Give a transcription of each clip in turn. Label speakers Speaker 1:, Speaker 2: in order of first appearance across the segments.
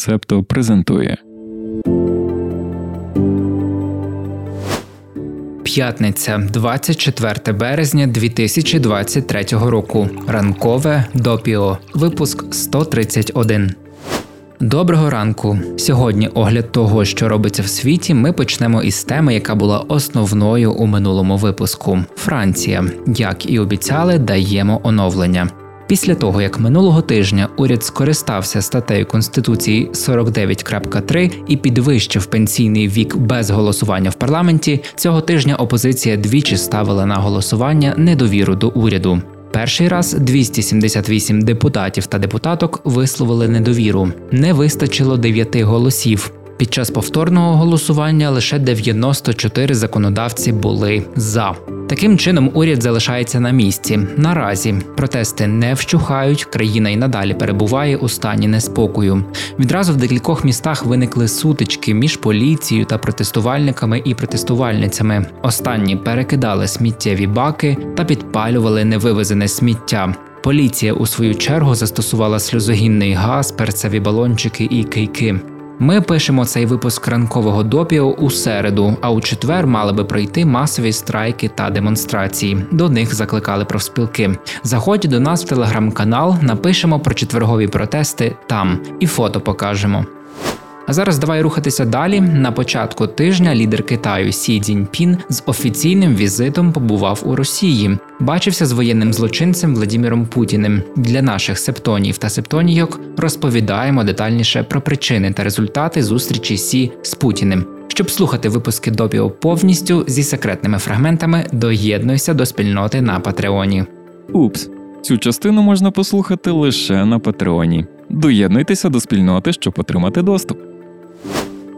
Speaker 1: Септо презентує.
Speaker 2: П'ятниця, 24 березня 2023 року. Ранкове допіо. Випуск 131. Доброго ранку. Сьогодні огляд того, що робиться в світі, ми почнемо із теми, яка була основною у минулому випуску. Франція, як і обіцяли, даємо оновлення. Після того, як минулого тижня уряд скористався статтею Конституції 49.3 і підвищив пенсійний вік без голосування в парламенті, цього тижня опозиція двічі ставила на голосування недовіру до уряду. Перший раз 278 депутатів та депутаток висловили недовіру. Не вистачило 9 голосів. Під час повторного голосування лише 94 законодавці були за. Таким чином, уряд залишається на місці. Наразі протести не вщухають, країна й надалі перебуває у стані неспокою. Відразу в декількох містах виникли сутички між поліцією та протестувальниками і протестувальницями. Останні перекидали сміттєві баки та підпалювали невивезене сміття. Поліція у свою чергу застосувала сльозогінний газ, перцеві балончики і кийки. Ми пишемо цей випуск ранкового допіо у середу, а у четвер мали би пройти масові страйки та демонстрації. До них закликали профспілки. Заходь до нас в телеграм-канал, напишемо про четвергові протести там і фото покажемо. А зараз давай рухатися далі. На початку тижня лідер Китаю Сі Цзіньпін з офіційним візитом побував у Росії, бачився з воєнним злочинцем Владіміром Путіним. Для наших септонів та септонійок розповідаємо детальніше про причини та результати зустрічі Сі з Путіним. Щоб слухати випуски допіо повністю зі секретними фрагментами, доєднуйся до спільноти на Патреоні.
Speaker 1: Упс, цю частину можна послухати лише на Патреоні. Доєднуйтеся до спільноти, щоб отримати доступ.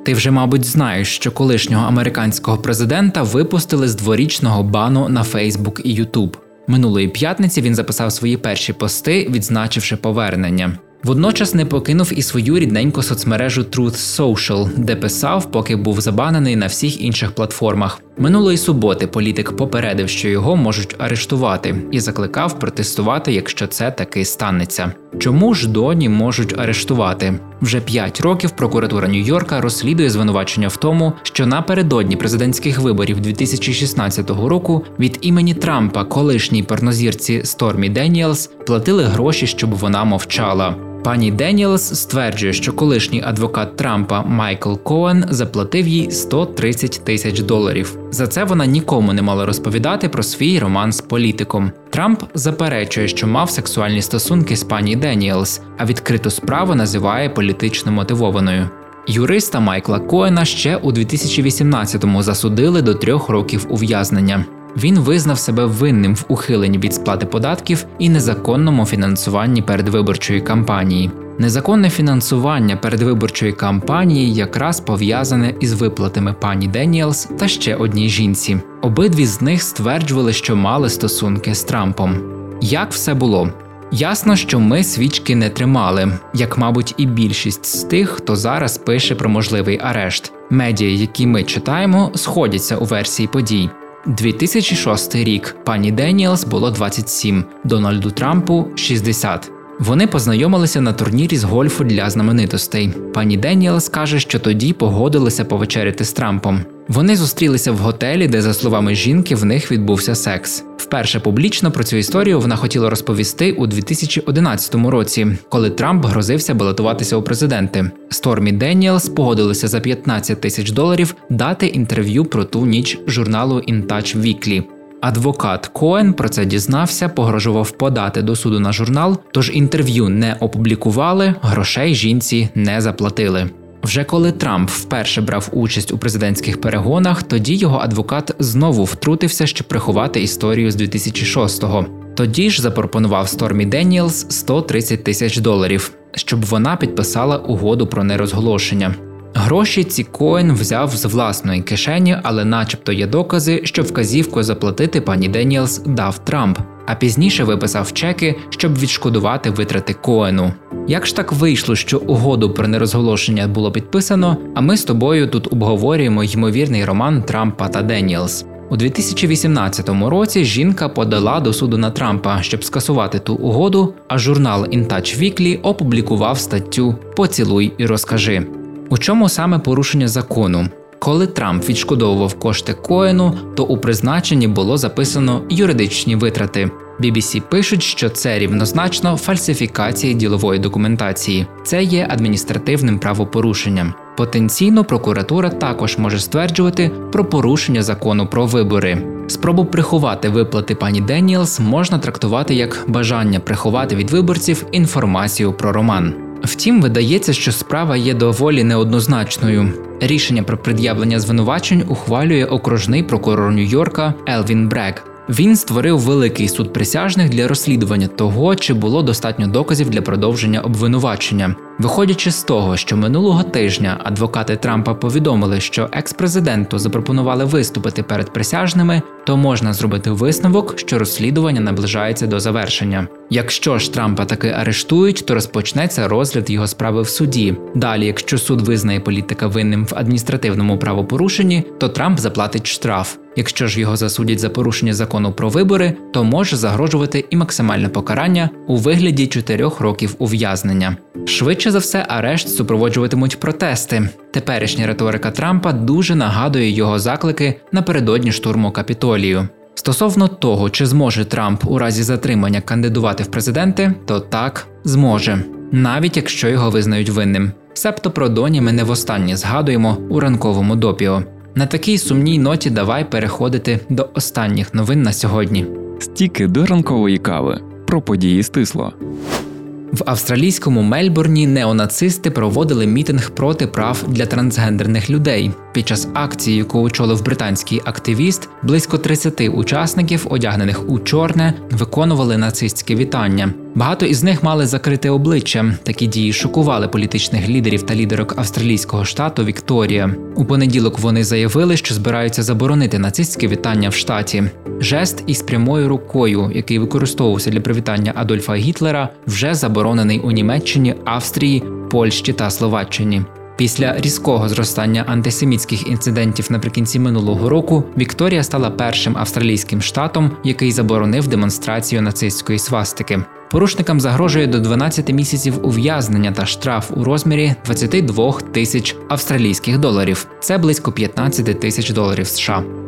Speaker 2: Ти вже, мабуть, знаєш, що колишнього американського президента випустили з дворічного бану на Фейсбук і Ютуб. Минулої п'ятниці він записав свої перші пости, відзначивши повернення. Водночас не покинув і свою рідненьку соцмережу Truth Social, де писав, поки був забанений на всіх інших платформах. Минулої суботи політик попередив, що його можуть арештувати, і закликав протестувати, якщо це таки станеться. Чому ж Доні можуть арештувати? Вже п'ять років прокуратура Нью-Йорка розслідує звинувачення в тому, що напередодні президентських виборів 2016 року від імені Трампа колишній порнозірці Стормі Деніелс платили гроші, щоб вона мовчала. Пані Деніелс стверджує, що колишній адвокат Трампа Майкл Коен заплатив їй 130 тисяч доларів. За це вона нікому не мала розповідати про свій роман з політиком. Трамп заперечує, що мав сексуальні стосунки з пані Деніелс, а відкриту справу називає політично мотивованою. Юриста Майкла Коена ще у 2018-му засудили до трьох років ув'язнення. Він визнав себе винним в ухиленні від сплати податків і незаконному фінансуванні передвиборчої кампанії. Незаконне фінансування передвиборчої кампанії якраз пов'язане із виплатами пані Деніелс та ще одній жінці. Обидві з них стверджували, що мали стосунки з Трампом. Як все було? Ясно, що ми свічки не тримали, як, мабуть, і більшість з тих, хто зараз пише про можливий арешт. Медіа, які ми читаємо, сходяться у версії подій. 2006 рік пані Деніелс було 27, Дональду Трампу 60. Вони познайомилися на турнірі з гольфу для знаменитостей. Пані Деніелс каже, що тоді погодилися повечеряти з Трампом. Вони зустрілися в готелі, де, за словами жінки, в них відбувся секс. Вперше публічно про цю історію вона хотіла розповісти у 2011 році, коли Трамп грозився балотуватися у президенти. Стормі Деніелс погодилися за 15 тисяч доларів дати інтерв'ю про ту ніч журналу In Touch Weekly. Адвокат Коен про це дізнався, погрожував подати до суду на журнал, тож інтерв'ю не опублікували, грошей жінці не заплатили. Вже коли Трамп вперше брав участь у президентських перегонах, тоді його адвокат знову втрутився, щоб приховати історію з 2006-го. Тоді ж запропонував Стормі Деніелс 130 тисяч доларів, щоб вона підписала угоду про нерозголошення. Гроші ці Коен взяв з власної кишені, але, начебто, є докази, що вказівку заплатити пані Деніелс дав Трамп, а пізніше виписав чеки, щоб відшкодувати витрати Коену. Як ж так вийшло, що угоду про нерозголошення було підписано, а ми з тобою тут обговорюємо ймовірний роман Трампа та Деніелс? У 2018 році жінка подала до суду на Трампа, щоб скасувати ту угоду. А журнал In Touch Weekly опублікував статтю Поцілуй і розкажи. У чому саме порушення закону? Коли Трамп відшкодовував кошти Коену, то у призначенні було записано юридичні витрати. BBC пишуть, що це рівнозначно фальсифікації ділової документації. Це є адміністративним правопорушенням. Потенційно прокуратура також може стверджувати про порушення закону про вибори. Спробу приховати виплати пані Деніелс можна трактувати як бажання приховати від виборців інформацію про роман. Втім, видається, що справа є доволі неоднозначною. Рішення про пред'явлення звинувачень ухвалює окружний прокурор Нью-Йорка Елвін Брек. Він створив великий суд присяжних для розслідування того, чи було достатньо доказів для продовження обвинувачення. Виходячи з того, що минулого тижня адвокати Трампа повідомили, що екс-президенту запропонували виступити перед присяжними, то можна зробити висновок, що розслідування наближається до завершення. Якщо ж Трампа таки арештують, то розпочнеться розгляд його справи в суді. Далі, якщо суд визнає політика винним в адміністративному правопорушенні, то Трамп заплатить штраф. Якщо ж його засудять за порушення закону про вибори, то може загрожувати і максимальне покарання у вигляді 4 років ув'язнення. Швидше за все, арешт супроводжуватимуть протести. Теперішня риторика Трампа дуже нагадує його заклики напередодні штурму капітолію. Стосовно того, чи зможе Трамп у разі затримання кандидувати в президенти, то так зможе, навіть якщо його визнають винним. Себто про доні ми не востаннє згадуємо у ранковому допіо. На такій сумній ноті давай переходити до останніх новин на сьогодні.
Speaker 1: Стіки до ранкової кави про події стисло.
Speaker 2: В австралійському Мельбурні неонацисти проводили мітинг проти прав для трансгендерних людей. Під час акції, яку очолив британський активіст, близько 30 учасників, одягнених у чорне, виконували нацистське вітання. Багато із них мали закрите обличчя. Такі дії шокували політичних лідерів та лідерок австралійського штату Вікторія. У понеділок вони заявили, що збираються заборонити нацистське вітання в штаті. Жест із прямою рукою, який використовувався для привітання Адольфа Гітлера, вже заборонений у Німеччині, Австрії, Польщі та Словаччині. Після різкого зростання антисемітських інцидентів наприкінці минулого року Вікторія стала першим австралійським штатом, який заборонив демонстрацію нацистської свастики. Порушникам загрожує до 12 місяців ув'язнення та штраф у розмірі 22 тисяч австралійських доларів. Це близько 15 тисяч доларів США.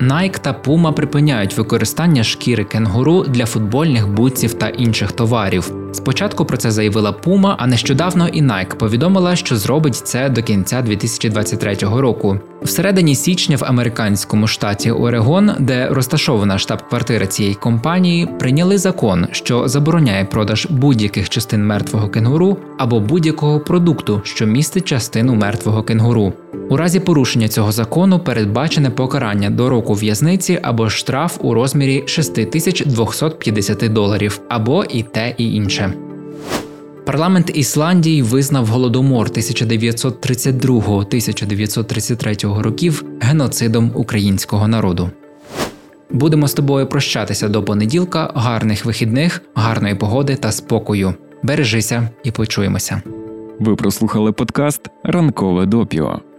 Speaker 2: Nike та Puma припиняють використання шкіри кенгуру для футбольних бутсів та інших товарів. Спочатку про це заявила Puma, а нещодавно і Nike повідомила, що зробить це до кінця 2023 року. Всередині січня в американському штаті Орегон, де розташована штаб-квартира цієї компанії, прийняли закон, що забороняє продаж будь-яких частин мертвого кенгуру або будь-якого продукту, що містить частину мертвого кенгуру. У разі порушення цього закону передбачене покарання до року в'язниці або штраф у розмірі 6250 доларів, або і те, і інше. Парламент Ісландії визнав голодомор 1932-1933 років геноцидом українського народу. Будемо з тобою прощатися до понеділка, гарних вихідних, гарної погоди та спокою. Бережися і почуємося.
Speaker 1: Ви прослухали подкаст Ранкове допіо.